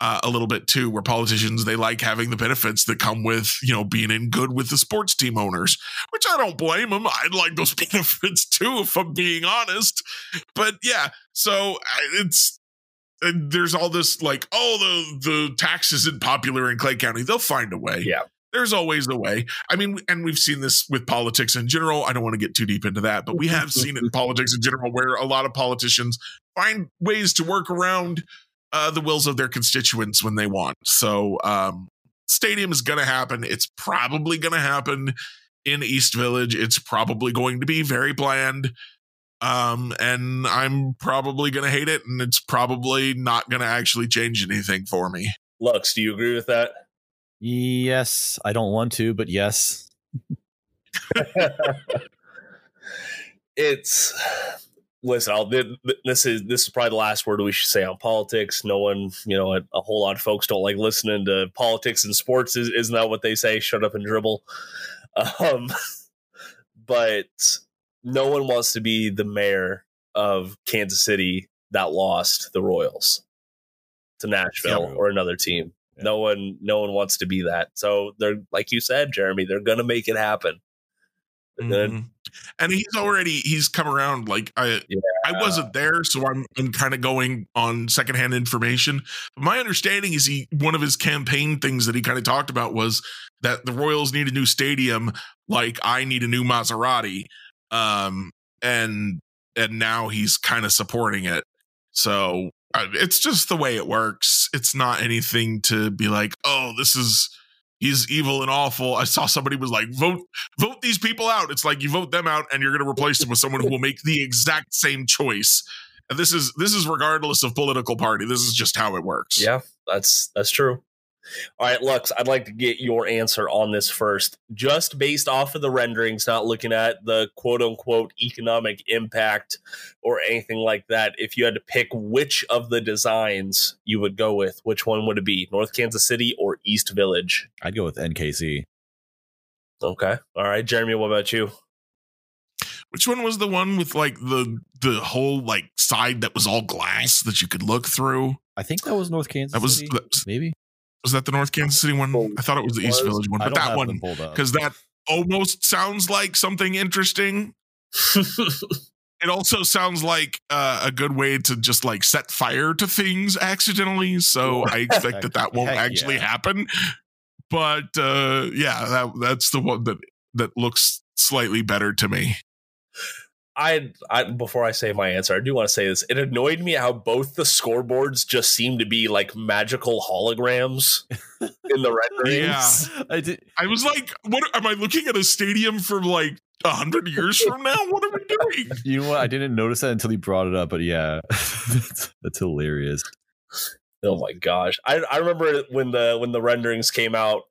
uh, a little bit too, where politicians they like having the benefits that come with you know being in good with the sports team owners, which I don't blame them. I'd like those benefits too, if I'm being honest. But yeah, so it's there's all this like, oh, the the tax isn't popular in Clay County. They'll find a way. Yeah there's always a way. I mean, and we've seen this with politics in general. I don't want to get too deep into that, but we have seen it in politics in general where a lot of politicians find ways to work around uh, the wills of their constituents when they want. So, um, stadium is going to happen. It's probably going to happen in East Village. It's probably going to be very bland. Um, and I'm probably gonna hate it, and it's probably not gonna actually change anything for me. Lux, do you agree with that? Yes, I don't want to, but yes. it's listen. I'll, this is this is probably the last word we should say on politics. No one, you know, a, a whole lot of folks don't like listening to politics and sports. Is, isn't that what they say? Shut up and dribble. Um, but no one wants to be the mayor of Kansas City that lost the Royals to Nashville or another team. Yeah. No one, no one wants to be that. So they're like you said, Jeremy. They're going to make it happen. Mm-hmm. And he's already he's come around. Like I, yeah. I wasn't there, so I'm I'm kind of going on secondhand information. But my understanding is he one of his campaign things that he kind of talked about was that the Royals need a new stadium, like I need a new Maserati. Um, and and now he's kind of supporting it. So it's just the way it works. It's not anything to be like, oh, this is he's evil and awful. I saw somebody was like, vote vote these people out. It's like you vote them out and you're to replace them with someone who will make the exact same choice. And this is this is regardless of political party. This is just how it works. Yeah, that's that's true. All right, Lux, I'd like to get your answer on this first. Just based off of the renderings, not looking at the quote unquote economic impact or anything like that. If you had to pick which of the designs you would go with, which one would it be? North Kansas City or East Village? I'd go with NKC. Okay. All right, Jeremy, what about you? Which one was the one with like the the whole like side that was all glass that you could look through? I think that was North Kansas. That was City, maybe. Was that the North Kansas City one? I thought it was the East Village one, but that one because that almost sounds like something interesting. it also sounds like uh, a good way to just like set fire to things accidentally. So I expect that that won't actually yeah. happen. But uh, yeah, that that's the one that that looks slightly better to me. I, I before I say my answer, I do want to say this. It annoyed me how both the scoreboards just seem to be like magical holograms in the renderings. Yeah, I did. I was like, "What am I looking at a stadium from like a hundred years from now? What are we doing?" You know what? I didn't notice that until he brought it up, but yeah, that's, that's hilarious. Oh my gosh! I I remember when the when the renderings came out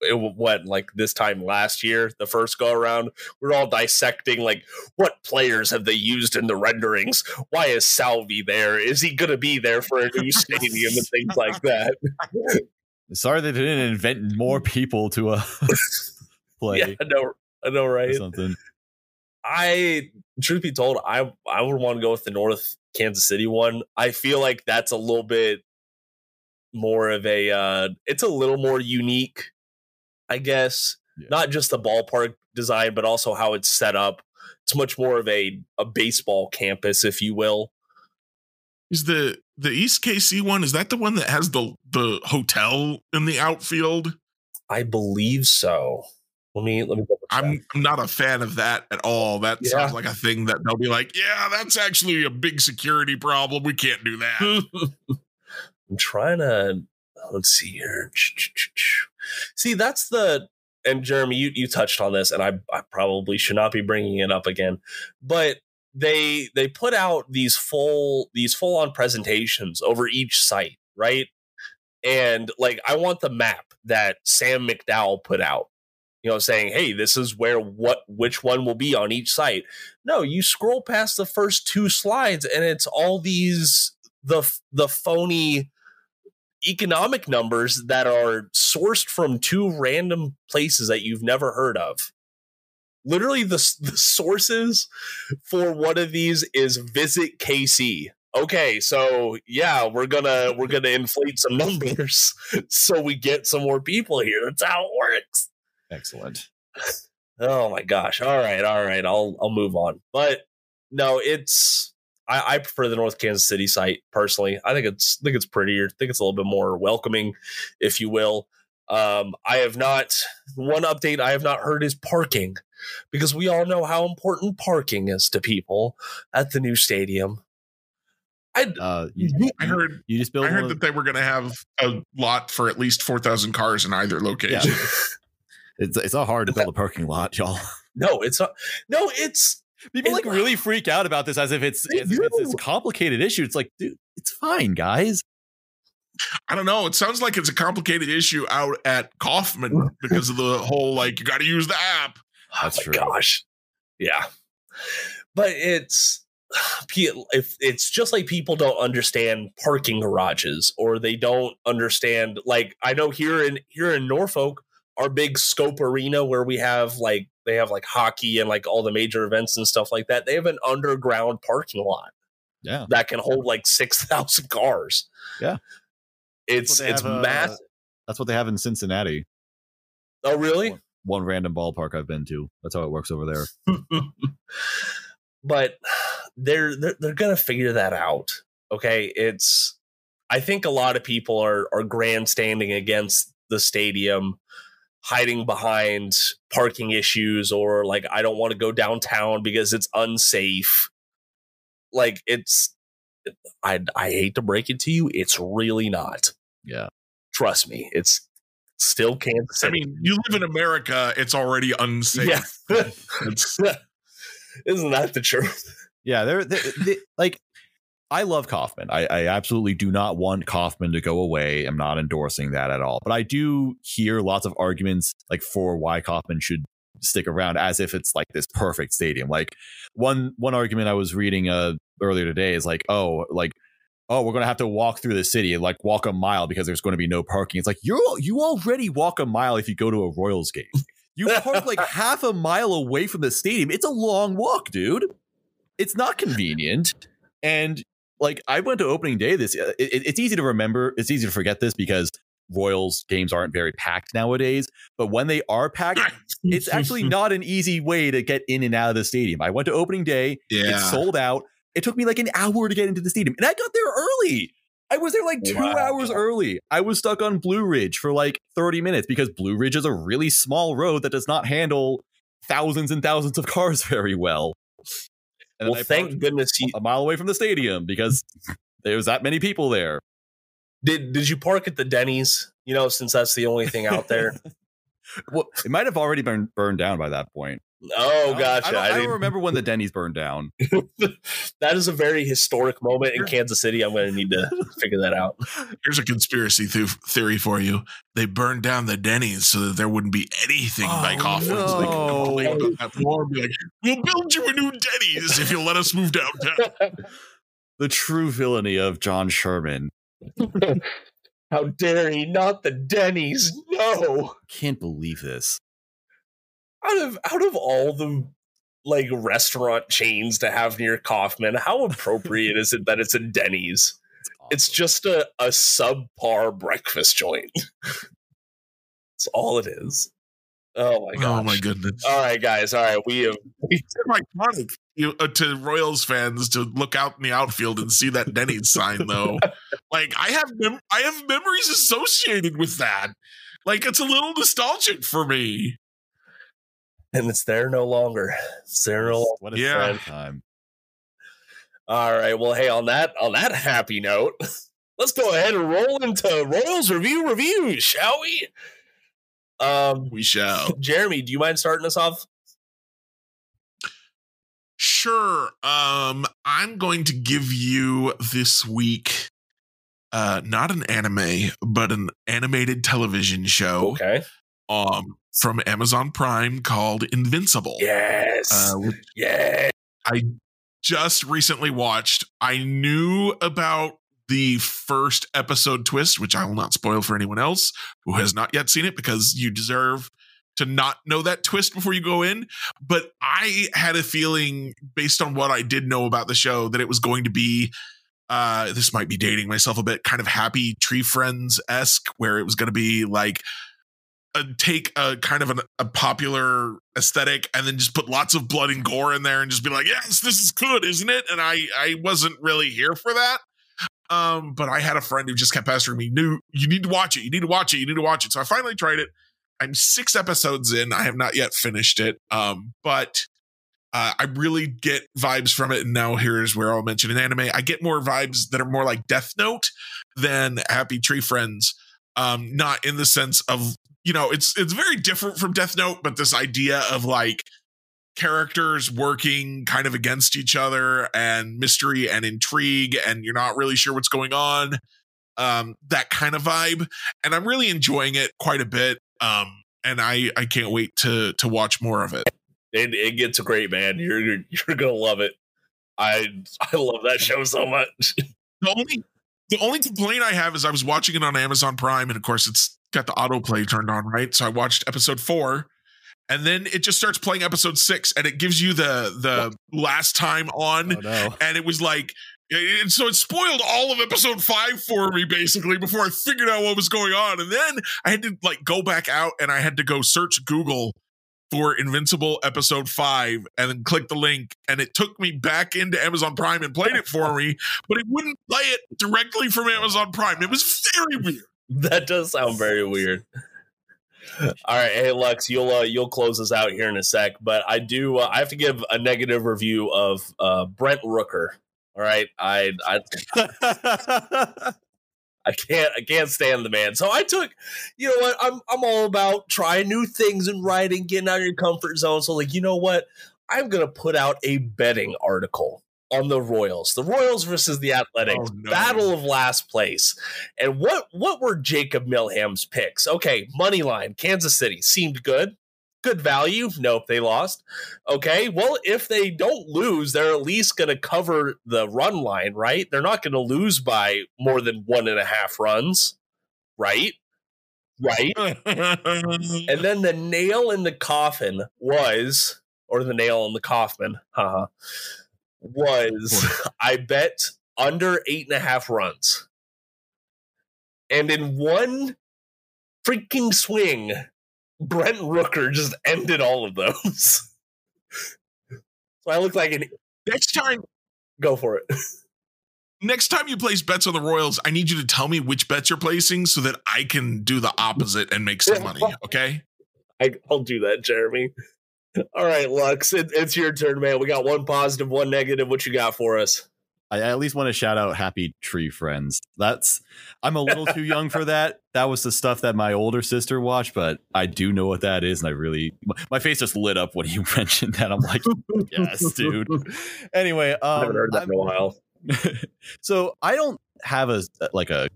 it went like this time last year, the first go around, we are all dissecting like what players have they used in the renderings? Why is Salvy there? Is he going to be there for a new stadium and things like that? Sorry they didn't invent more people to uh, play. Yeah, I know, I know, right? Something. I, truth be told, I I would want to go with the North Kansas City one. I feel like that's a little bit more of a uh it's a little more unique I guess. Yeah. Not just the ballpark design, but also how it's set up. It's much more of a, a baseball campus, if you will. Is the the East KC one? Is that the one that has the the hotel in the outfield? I believe so. Let me let me. I'm, I'm not a fan of that at all. That yeah. sounds like a thing that they'll be like, yeah, that's actually a big security problem. We can't do that. I'm trying to let's see here. See, that's the and Jeremy, you you touched on this, and I I probably should not be bringing it up again, but they they put out these full these full on presentations over each site, right? And like I want the map that Sam McDowell put out you know, saying, "Hey, this is where what which one will be on each site." No, you scroll past the first two slides, and it's all these the the phony economic numbers that are sourced from two random places that you've never heard of. Literally, the, the sources for one of these is Visit KC. Okay, so yeah, we're gonna we're gonna inflate some numbers so we get some more people here. That's how it works. Excellent. Oh my gosh! All right, all right. I'll I'll move on. But no, it's I, I, prefer the North Kansas City site personally. I think it's I think it's prettier. I think it's a little bit more welcoming, if you will. Um, I have not one update I have not heard is parking, because we all know how important parking is to people at the new stadium. I, uh, you, I heard you just built. I heard that they were going to have a lot for at least four thousand cars in either location. Yeah. it's it's not hard to build a parking lot, y'all. No, it's not. No, it's People like really freak out about this as if it's as if it's this complicated issue. It's like, dude, it's fine, guys. I don't know. It sounds like it's a complicated issue out at Kauffman because of the whole like you got to use the app. Oh That's oh true. Gosh, yeah, but it's if it's just like people don't understand parking garages or they don't understand like I know here in here in Norfolk our big scope arena where we have like they have like hockey and like all the major events and stuff like that they have an underground parking lot yeah. that can hold like 6000 cars. Yeah. It's it's have, massive uh, that's what they have in Cincinnati. Oh really? One, one random ballpark I've been to. That's how it works over there. But they're they're, they're going to figure that out okay? It's i think a lot of people are are grandstanding against the stadium hiding behind parking issues or like I don't want to go downtown because it's unsafe. Like it's I I hate to break it to you, it's really not. Yeah. Trust me, it's still Kansas City. I mean, you live in America, it's already unsafe. Yeah. Isn't that the truth? Yeah, they're, they're they, like I love Kauffman. I, I, absolutely do not want Kauffman to go away. I'm not endorsing that at all. But I do hear lots of arguments like for why Kauffman should stick around as if it's like this perfect stadium. Like one one argument I was reading uh earlier today is like, oh, like oh, we're gonna have to walk through the city, and like walk a mile because there's going to be no parking. It's like you you already walk a mile if you go to a Royals game. You park like half a mile away from the stadium. It's a long walk, dude. It's not convenient. And like I went to opening day this. Uh, it, it's easy to remember. It's easy to forget this because Royals games aren't very packed nowadays. But when they are packed, it's actually not an easy way to get in and out of the stadium. I went to opening day. Yeah. It sold out. It took me like an hour to get into the stadium, and I got there early. I was there like two wow. hours early. I was stuck on Blue Ridge for like 30 minutes because Blue Ridge is a really small road that does not handle thousands and thousands of cars very well. And well, thank goodness he a mile away from the stadium because there was that many people there. Did Did you park at the Denny's? You know, since that's the only thing out there. well, it might have already been burned down by that point. Oh, gotcha. I don't, I don't, I remember when the Denny's burned down. that is a very historic moment in Kansas City. I'm going to need to figure that out. Here's a conspiracy th- theory for you. They burned down the Denny's so that there wouldn't be anything oh, like Kauffman's. No. Like, like, we'll build you a new Denny's if you'll let us move downtown. the true villainy of John Sherman. How dare he? Not the Denny's. No. Can't believe this out of out of all the like restaurant chains to have near Kauffman, how appropriate is it that it's a Denny's? It's, awesome. it's just a, a subpar breakfast joint. That's all it is. Oh my god! Oh my goodness! All right, guys. All right, we have. It's iconic you, uh, to Royals fans to look out in the outfield and see that Denny's sign, though. like I have, mem- I have memories associated with that. Like it's a little nostalgic for me and it's there no longer. It's there no What a yeah. time. All right. Well, hey, on that on that happy note, let's go ahead and roll into Royals review reviews, shall we? Um, we shall. Jeremy, do you mind starting us off? Sure. Um, I'm going to give you this week uh not an anime, but an animated television show. Okay. Um from Amazon Prime called Invincible. Yes. Uh, yeah. I just recently watched. I knew about the first episode twist, which I will not spoil for anyone else who has not yet seen it because you deserve to not know that twist before you go in. But I had a feeling, based on what I did know about the show, that it was going to be. Uh, this might be dating myself a bit, kind of happy tree friends esque, where it was going to be like uh, take a kind of an, a popular aesthetic and then just put lots of blood and gore in there and just be like, yes, this is good, isn't it? And I I wasn't really here for that. Um, but I had a friend who just kept pestering me, "New, you need to watch it. You need to watch it. You need to watch it." So I finally tried it. I'm six episodes in. I have not yet finished it. Um, but uh, I really get vibes from it. And now here's where I'll mention an anime. I get more vibes that are more like Death Note than Happy Tree Friends. Um, not in the sense of you know, it's it's very different from Death Note, but this idea of like characters working kind of against each other and mystery and intrigue and you're not really sure what's going on um that kind of vibe. And i'm really enjoying it quite a bit um and i i can't wait to to watch more of it. It, it gets great man. You're you're gonna love it. I i love that show so much. The only the only complaint i have is i was watching it on amazon prime and of course it's got the autoplay turned on right so i watched episode four and then it just starts playing episode six and it gives you the the what? last time on oh, no. and it was like and so it spoiled all of episode five for me basically before i figured out what was going on and then i had to like go back out and i had to go search google for invincible episode five and then click the link and it took me back into amazon prime and played it for me but it wouldn't play it directly from amazon prime it was very weird that does sound very weird all right, hey Lux, you'll uh, you'll close us out here in a sec, but I do uh, I have to give a negative review of uh, Brent Rooker. All right, I I I can't I can't stand the man. So I took, you know what? I'm I'm all about trying new things in writing, getting out of your comfort zone. So like, you know what? I'm gonna put out a betting article on the Royals. The Royals versus the Athletics. Oh, no. Battle of last place. And what what were Jacob Milham's picks? Okay, money line, Kansas City seemed good. Good value. Nope, they lost. Okay, well, if they don't lose, they're at least going to cover the run line, right? They're not going to lose by more than one and a half runs, right? Right. and then the nail in the coffin was, or the nail in the coffin, haha, was I bet under eight and a half runs. And in one freaking swing, Brent Rooker just ended all of those. so I look like an next time. Go for it. Next time you place bets on the Royals, I need you to tell me which bets you're placing so that I can do the opposite and make some money. Okay. I, will do that, Jeremy. All right, Lux, it, it's your turn, man. We got one positive, one negative. What you got for us? I at least want to shout out Happy Tree Friends. That's I'm a little too young for that. That was the stuff that my older sister watched, but I do know what that is, and I really my face just lit up when you mentioned that. I'm like, yes, dude. Anyway, um, I haven't heard that I'm, in a while. so I don't have a like a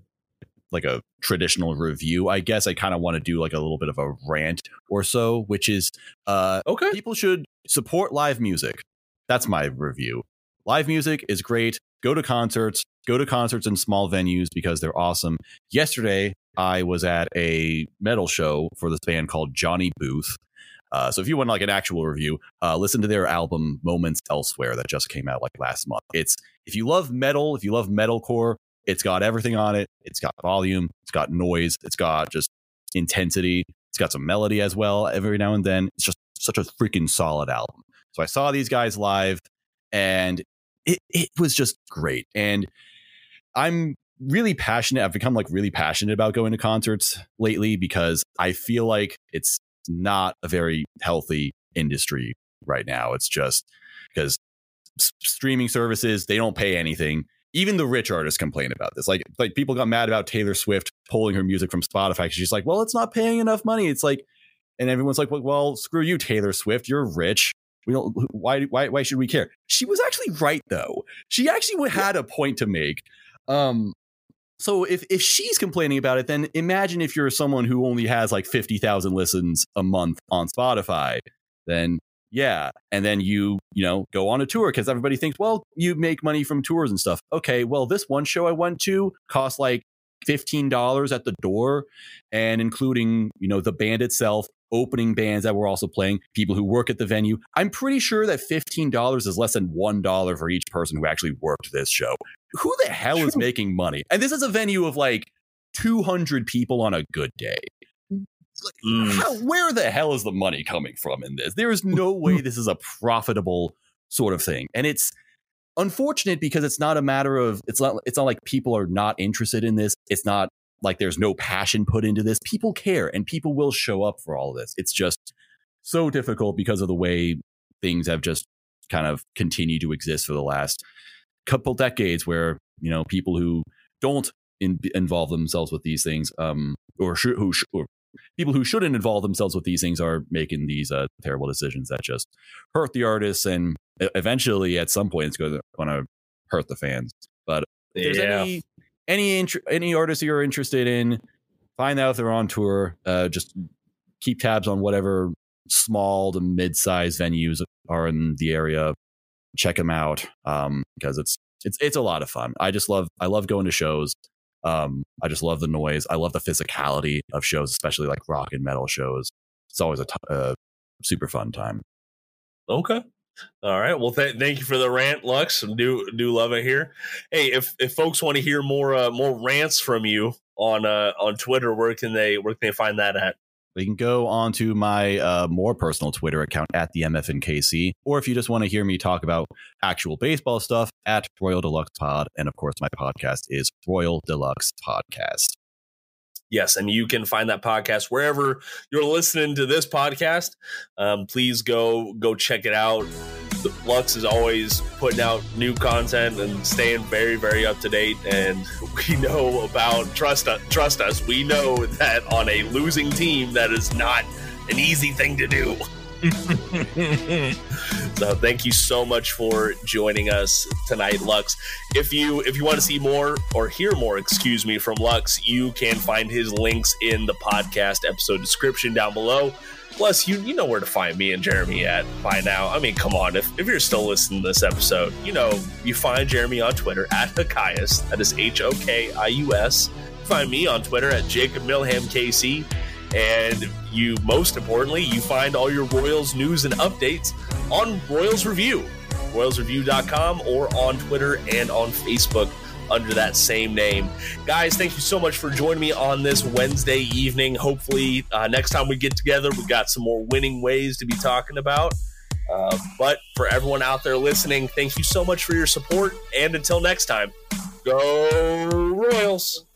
like a traditional review. I guess I kind of want to do like a little bit of a rant or so, which is uh okay. People should support live music. That's my review. Live music is great. Go to concerts, go to concerts in small venues because they're awesome. Yesterday, I was at a metal show for this band called Johnny Booth. Uh, so if you want like an actual review, uh, listen to their album Moments Elsewhere that just came out like last month. It's if you love metal, if you love metalcore, it's got everything on it. It's got volume, it's got noise, it's got just intensity, it's got some melody as well every now and then. It's just such a freaking solid album. So I saw these guys live and it, it was just great. And I'm really passionate. I've become like really passionate about going to concerts lately because I feel like it's not a very healthy industry right now. It's just because streaming services, they don't pay anything even the rich artists complain about this. Like, like people got mad about Taylor Swift pulling her music from Spotify she's like, well, it's not paying enough money. It's like, and everyone's like, well, well, screw you, Taylor Swift. You're rich. We don't. Why? Why? Why should we care? She was actually right though. She actually had a point to make. Um. So if if she's complaining about it, then imagine if you're someone who only has like fifty thousand listens a month on Spotify. Then yeah and then you you know go on a tour because everybody thinks well you make money from tours and stuff. Okay well this one show i went to cost like $15 at the door and including you know the band itself opening bands that were also playing people who work at the venue. I'm pretty sure that $15 is less than $1 for each person who actually worked this show. Who the hell is making money? And this is a venue of like 200 people on a good day like, mm. how, where the hell is the money coming from in this? There is no way this is a profitable sort of thing. And it's unfortunate because it's not a matter of it's not it's not like people are not interested in this. It's not like there's no passion put into this. People care and people will show up for all of this. It's just so difficult because of the way things have just kind of continued to exist for the last couple decades where, you know, people who don't in, involve themselves with these things um or sh- who sh- or people who shouldn't involve themselves with these things are making these uh, terrible decisions that just hurt the artists and eventually at some point it's going to hurt the fans. But if there's yeah. any any int- any artists you're interested in, find out if they're on tour. Uh, just keep tabs on whatever small to mid-sized venues are in the area. Check them out um, because it's it's it's a lot of fun. I just love I love going to shows. Um, I just love the noise. I love the physicality of shows, especially like rock and metal shows. It's always a, t- a super fun time. Okay. All right. Well, th- thank you for the rant, Lux. Do do love it here. Hey, if if folks want to hear more uh, more rants from you on uh, on Twitter, where can they where can they find that at? They can go onto my uh, more personal Twitter account at the MFNKC, or if you just want to hear me talk about actual baseball stuff, at Royal de Lux Pod. And of course, my podcast is Royal de Lux Podcast. Yes, and you can find that podcast wherever you're listening to this podcast. Um, please go go check it out. Lux is always putting out new content and staying very very up to date. And we know about trust us, trust us. We know that on a losing team, that is not an easy thing to do. so thank you so much for joining us tonight, Lux. If you if you want to see more or hear more, excuse me, from Lux, you can find his links in the podcast episode description down below. Plus, you you know where to find me and Jeremy at by now. I mean, come on, if, if you're still listening to this episode, you know you find Jeremy on Twitter at Hokius. That is H O K I U S. Find me on Twitter at Jacob Milham KC. And you, most importantly, you find all your Royals news and updates on Royals Review, royalsreview.com, or on Twitter and on Facebook under that same name. Guys, thank you so much for joining me on this Wednesday evening. Hopefully, uh, next time we get together, we've got some more winning ways to be talking about. Uh, but for everyone out there listening, thank you so much for your support. And until next time, go Royals.